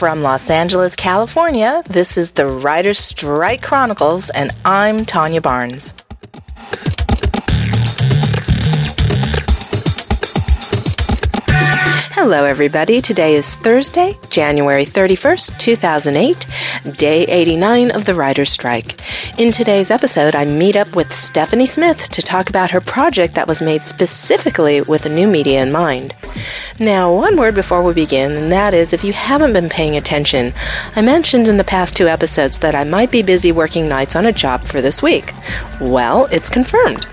From Los Angeles, California, this is the Writers Strike Chronicles, and I'm Tanya Barnes. Hello, everybody. Today is Thursday, January 31st, 2008, day 89 of the writer's strike. In today's episode, I meet up with Stephanie Smith to talk about her project that was made specifically with the new media in mind. Now, one word before we begin, and that is if you haven't been paying attention, I mentioned in the past two episodes that I might be busy working nights on a job for this week. Well, it's confirmed.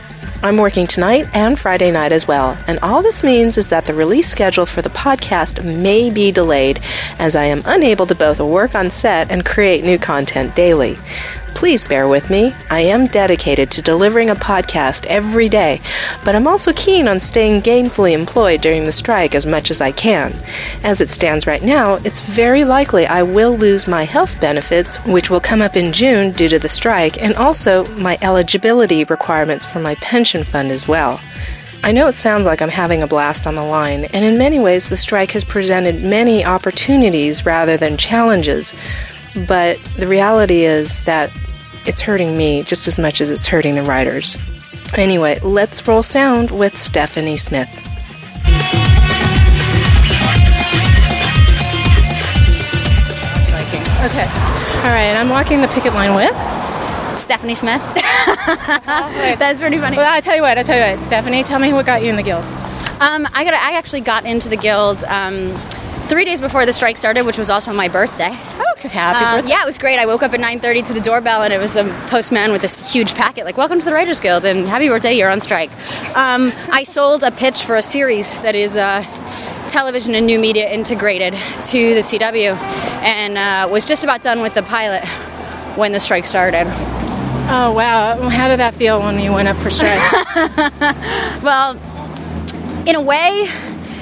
I'm working tonight and Friday night as well, and all this means is that the release schedule for the podcast may be delayed as I am unable to both work on set and create new content daily. Please bear with me. I am dedicated to delivering a podcast every day, but I'm also keen on staying gainfully employed during the strike as much as I can. As it stands right now, it's very likely I will lose my health benefits, which will come up in June due to the strike, and also my eligibility requirements for my pension fund as well. I know it sounds like I'm having a blast on the line, and in many ways, the strike has presented many opportunities rather than challenges. But the reality is that it's hurting me just as much as it's hurting the writers. Anyway, let's roll sound with Stephanie Smith. Okay. All right, I'm walking the picket line with Stephanie Smith. That's pretty funny. Well, I tell you what. I tell you what. Stephanie, tell me what got you in the guild. Um, I got. I actually got into the guild um, three days before the strike started, which was also my birthday. Happy Um, birthday! yeah, it was great. I woke up at 9:30 to the doorbell, and it was the postman with this huge packet, like "Welcome to the Writers Guild and happy birthday, you're on strike." Um, I sold a pitch for a series that is uh, television and new media integrated to the CW, and uh, was just about done with the pilot when the strike started. Oh wow! How did that feel when you went up for strike? Well, in a way,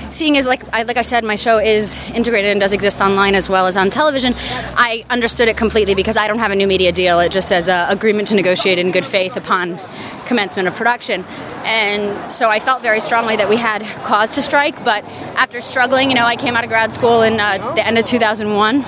seeing as like I, like I said, my show is integrated and does exist online as well as on television. I understood it completely because I don't have a new media deal. It just says uh, agreement to negotiate in good faith upon commencement of production. And so I felt very strongly that we had cause to strike. But after struggling, you know, I came out of grad school in uh, the end of 2001,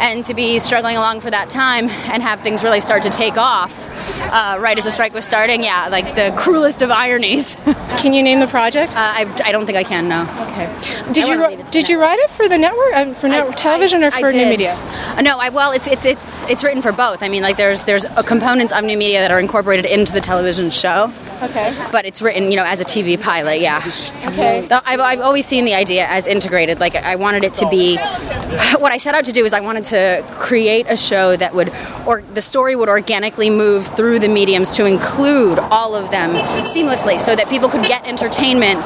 and to be struggling along for that time and have things really start to take off uh, right as the strike was starting, yeah, like the cruelest of ironies. Can you name the project? Uh, I, I don't think I can. No. Okay. Did I you wanna ri- leave it to did you write it for the network um, for net- I- television or for new media? Uh, no, I well, it's it's it's it's written for both. I mean, like there's there's components of new media that are incorporated into the television show, Okay. but it's written, you know, as a TV pilot. Yeah. Okay. I've, I've always seen the idea as integrated. Like I wanted it to be. What I set out to do is I wanted to create a show that would, or the story would organically move through the mediums to include all of them seamlessly, so that people could get entertainment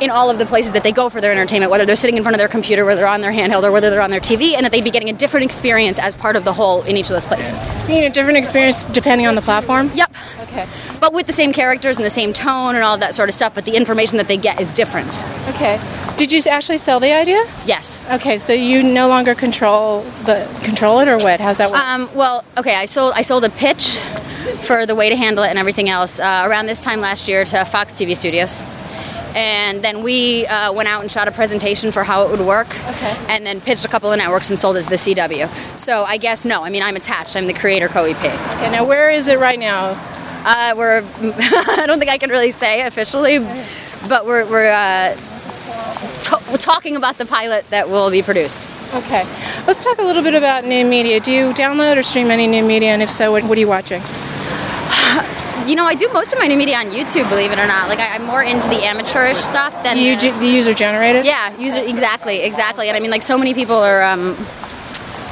in all of the places that they go for their entertainment, whether they're sitting in front of their computer, whether they're on their handheld, or whether they're on their TV, and that they'd be getting a different experience as part of the whole in each of those places. You need a different experience depending on the platform. Yep. Okay. But with the same characters and the same tone and all that sort of stuff, but the information that they get is different. Okay. Did you actually sell the idea? Yes. Okay, so you no longer control the control it or what? How's that work? Um, well, okay, I sold I sold a pitch for the way to handle it and everything else uh, around this time last year to Fox TV Studios. And then we uh, went out and shot a presentation for how it would work, Okay. and then pitched a couple of networks and sold it to the CW. So I guess no. I mean, I'm attached. I'm the creator co-EP. okay, now where is it right now? Uh, we're I don't think I can really say officially, but we're we're, uh, we're talking about the pilot that will be produced. Okay. Let's talk a little bit about new media. Do you download or stream any new media? And if so, what, what are you watching? You know, I do most of my new media on YouTube, believe it or not. Like, I, I'm more into the amateurish stuff than You, the, the user generated? yeah, user exactly, exactly. And I mean, like, so many people are um,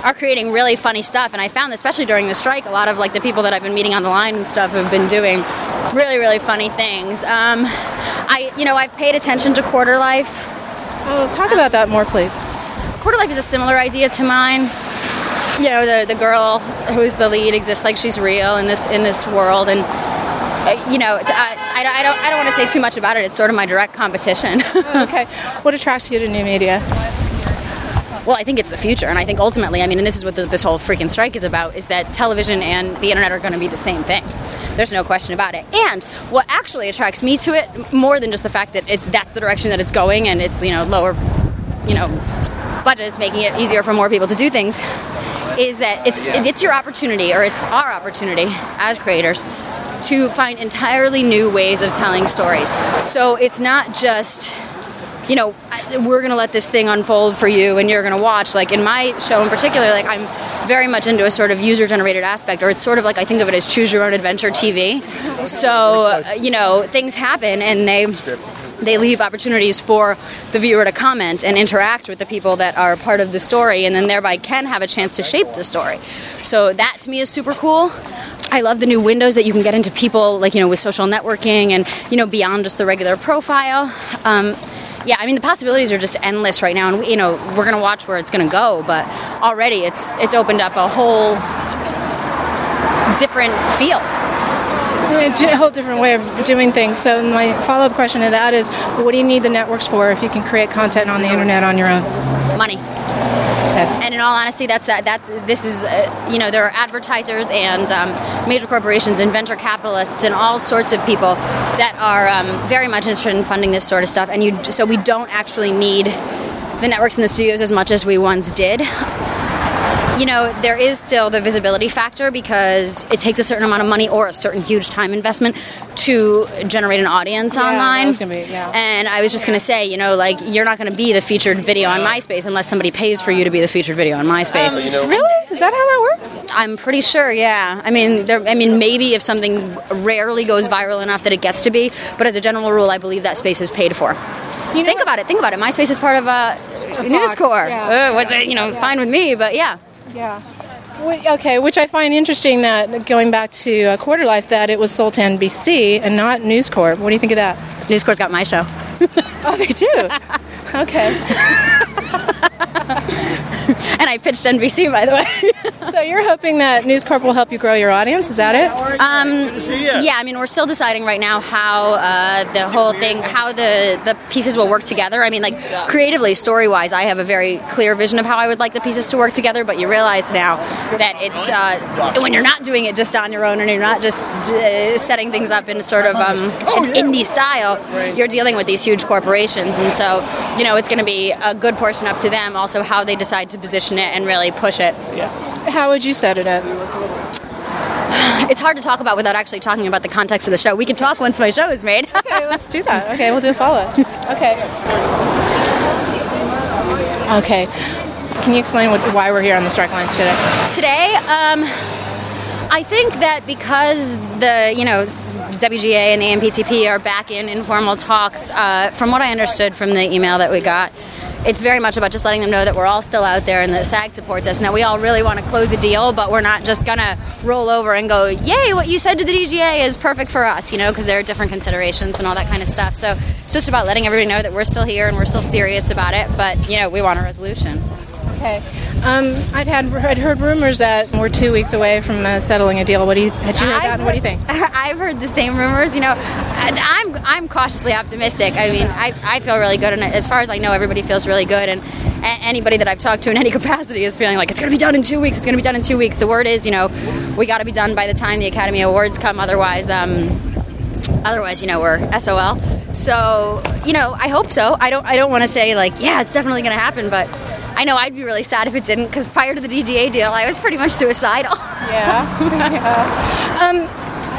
are creating really funny stuff. And I found, especially during the strike, a lot of like the people that I've been meeting on the line and stuff have been doing really, really funny things. Um, I, you know, I've paid attention to Quarter Life. Oh, talk about that more, please. Quarterlife is a similar idea to mine. You know, the the girl who's the lead exists like she's real in this in this world, and you know, I, I, I don't I don't want to say too much about it. It's sort of my direct competition. okay. What attracts you to new media? well, I think it's the future, and I think ultimately, I mean, and this is what the, this whole freaking strike is about: is that television and the internet are going to be the same thing. There's no question about it. And what actually attracts me to it more than just the fact that it's that's the direction that it's going, and it's you know lower, you know budgets, making it easier for more people to do things, is that it's it's your opportunity or it's our opportunity as creators to find entirely new ways of telling stories. So it's not just you know, we're going to let this thing unfold for you and you're going to watch. Like in my show in particular, like I'm very much into a sort of user generated aspect, or it's sort of like I think of it as choose your own adventure TV. So, uh, you know, things happen and they they leave opportunities for the viewer to comment and interact with the people that are part of the story and then thereby can have a chance to shape the story so that to me is super cool i love the new windows that you can get into people like you know with social networking and you know beyond just the regular profile um, yeah, I mean the possibilities are just endless right now, and you know we're gonna watch where it's gonna go. But already it's it's opened up a whole different feel. A whole different way of doing things. So my follow-up question to that is, what do you need the networks for if you can create content on the internet on your own? Money. And in all honesty, that's that. That's this is uh, you know there are advertisers and um, major corporations and venture capitalists and all sorts of people that are um, very much interested in funding this sort of stuff. And you so we don't actually need the networks and the studios as much as we once did you know, there is still the visibility factor because it takes a certain amount of money or a certain huge time investment to generate an audience yeah, online. Be, yeah. And I was just going to say, you know, like you're not going to be the featured video on MySpace unless somebody pays for you to be the featured video on MySpace. Um, really? Is that how that works? I'm pretty sure. Yeah. I mean, there, I mean, maybe if something rarely goes viral enough that it gets to be, but as a general rule, I believe that space is paid for. You know think what? about it. Think about it. MySpace is part of uh, a News Corp, yeah. uh, which you know, yeah. fine with me. But yeah. Yeah. Okay, which I find interesting that going back to uh, Quarterlife, that it was sold to NBC and not News Corp. What do you think of that? News Corp's got my show. oh, they do. okay. and I pitched NBC, by the way. so you're hoping that News Corp will help you grow your audience? Is that it? Um, yeah, I mean, we're still deciding right now how uh, the whole thing, how the the pieces will work together. I mean, like creatively, story wise, I have a very clear vision of how I would like the pieces to work together. But you realize now that it's uh, when you're not doing it just on your own and you're not just uh, setting things up in sort of um, an indie style, you're dealing with these huge corporations, and so you know it's going to be a good portion up to them. Also, how they decide to position it and really push it. Yeah. How would you set it up? It's hard to talk about without actually talking about the context of the show. We can talk once my show is made. okay, let's do that. Okay, we'll do a follow. Okay. Okay. Can you explain what, why we're here on the strike lines today? Today, um, I think that because the you know WGA and the AMPTP are back in informal talks, uh, from what I understood from the email that we got, it's very much about just letting them know that we're all still out there and that SAG supports us and that we all really want to close a deal, but we're not just going to roll over and go, yay, what you said to the DGA is perfect for us, you know, because there are different considerations and all that kind of stuff. So it's just about letting everybody know that we're still here and we're still serious about it, but, you know, we want a resolution. Okay. Um, I'd had I'd heard rumors that we're two weeks away from uh, settling a deal. What do you had you heard I've that? Heard, what do you think? I've heard the same rumors. You know, I'm I'm cautiously optimistic. I mean, I, I feel really good, and as far as I know, everybody feels really good. And anybody that I've talked to in any capacity is feeling like it's going to be done in two weeks. It's going to be done in two weeks. The word is, you know, we got to be done by the time the Academy Awards come. Otherwise, um, otherwise, you know, we're SOL. So, you know, I hope so. I don't I don't want to say like, yeah, it's definitely going to happen, but I know I'd be really sad if it didn't because prior to the DGA deal, I was pretty much suicidal. yeah. yeah. Um,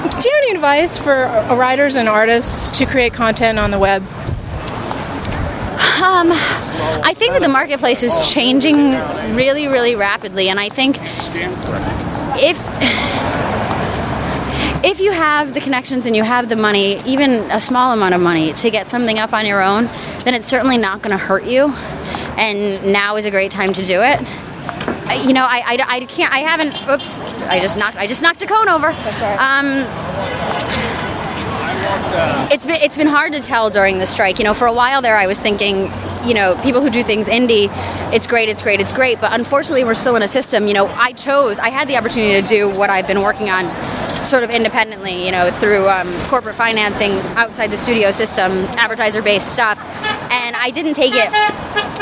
do you have any advice for writers and artists to create content on the web? Um, I think that the marketplace is changing really, really rapidly, and I think if if you have the connections and you have the money, even a small amount of money, to get something up on your own, then it's certainly not going to hurt you and now is a great time to do it. You know, I, I, I can't. I haven't. Oops! I just knocked. I just knocked a cone over. That's right. Um, it's been it's been hard to tell during the strike. You know, for a while there, I was thinking, you know, people who do things indie, it's great, it's great, it's great. But unfortunately, we're still in a system. You know, I chose, I had the opportunity to do what I've been working on, sort of independently. You know, through um, corporate financing outside the studio system, advertiser-based stuff, and I didn't take it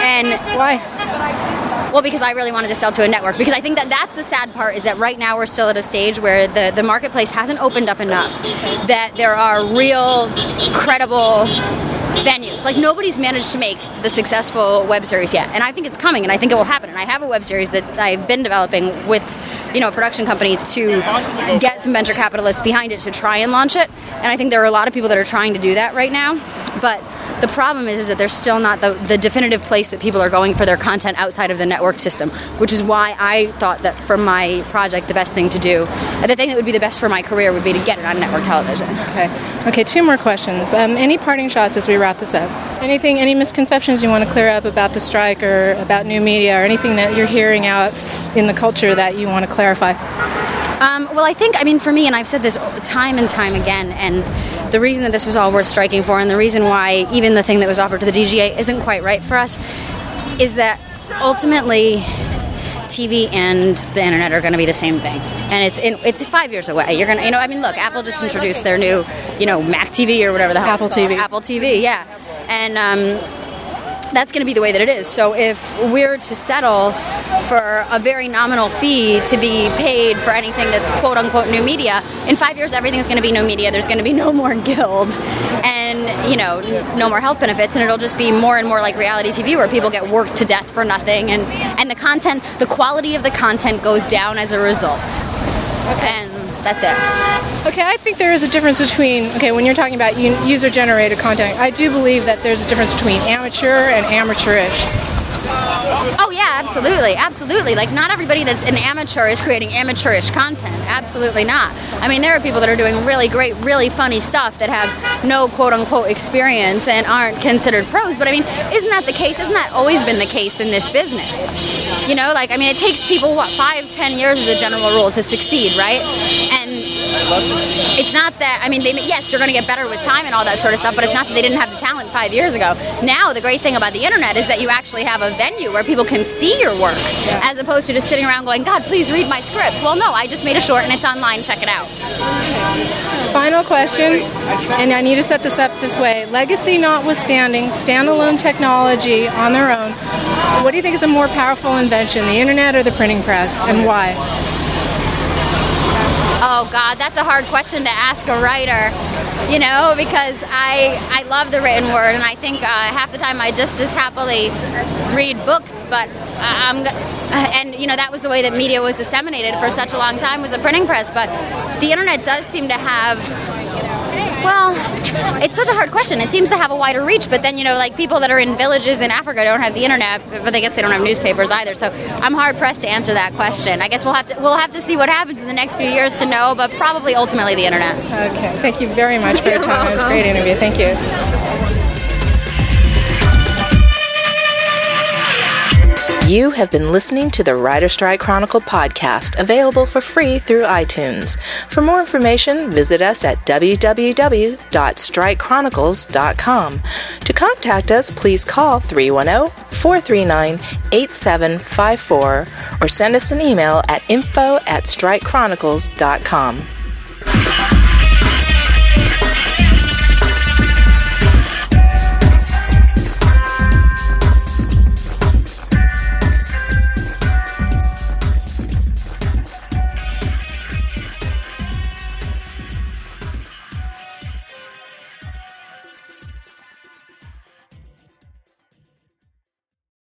and why? Well, because I really wanted to sell to a network. Because I think that that's the sad part is that right now we're still at a stage where the, the marketplace hasn't opened up enough. That there are real, credible venues. Like nobody's managed to make the successful web series yet, and I think it's coming, and I think it will happen. And I have a web series that I've been developing with you know a production company to get some venture capitalists behind it to try and launch it. And I think there are a lot of people that are trying to do that right now, but the problem is, is that there's still not the, the definitive place that people are going for their content outside of the network system, which is why I thought that for my project, the best thing to do, the thing that would be the best for my career would be to get it on network television. Okay. Okay, two more questions. Um, any parting shots as we wrap this up? Anything, any misconceptions you want to clear up about the strike or about new media or anything that you're hearing out in the culture that you want to clarify? Um, well, I think, I mean, for me, and I've said this time and time again, and the reason that this was all worth striking for, and the reason why even the thing that was offered to the DGA isn't quite right for us, is that ultimately TV and the internet are going to be the same thing, and it's in, it's five years away. You're gonna, you know, I mean, look, Apple just introduced their new, you know, Mac TV or whatever the hell Apple TV. Apple TV, yeah, and um, that's going to be the way that it is. So if we're to settle for a very nominal fee to be paid for anything that's quote unquote new media, in five years everything's going to be new media. There's going to be no more guild, and you know, no more health benefits, and it'll just be more and more like reality TV, where people get worked to death for nothing, and and the content, the quality of the content goes down as a result. Okay. And that's it. Okay, I think there is a difference between, okay, when you're talking about user generated content, I do believe that there's a difference between amateur and amateurish. Oh yeah, absolutely, absolutely. Like not everybody that's an amateur is creating amateurish content. Absolutely not. I mean, there are people that are doing really great, really funny stuff that have no quote unquote experience and aren't considered pros. But I mean, isn't that the case? Isn't that always been the case in this business? You know, like I mean, it takes people what five, ten years as a general rule to succeed, right? And it's not that I mean, they, yes, you're going to get better with time and all that sort of stuff, but it's not that they didn't have the talent five years ago. Now, the great thing about the internet is that you actually have a venue where people can see your work, yeah. as opposed to just sitting around going, "God, please read my script." Well, no, I just made a short and it's online. Check it out. Final question, and I need to set this up this way: legacy notwithstanding, standalone technology on their own. What do you think is a more powerful invention, the internet or the printing press, and why? Oh God, that's a hard question to ask a writer, you know, because I I love the written word, and I think uh, half the time I just as happily read books, but I'm and you know that was the way that media was disseminated for such a long time was the printing press, but the internet does seem to have well, it's such a hard question. It seems to have a wider reach, but then, you know, like people that are in villages in Africa don't have the internet, but I guess they don't have newspapers either. So I'm hard pressed to answer that question. I guess we'll have to we'll have to see what happens in the next few years to know, but probably ultimately the internet. Okay. Thank you very much for your time. It was a great interview. Thank you. You have been listening to the Writer Strike Chronicle podcast, available for free through iTunes. For more information, visit us at www.strikechronicles.com. To contact us, please call 310 439 8754 or send us an email at info at strikechronicles.com.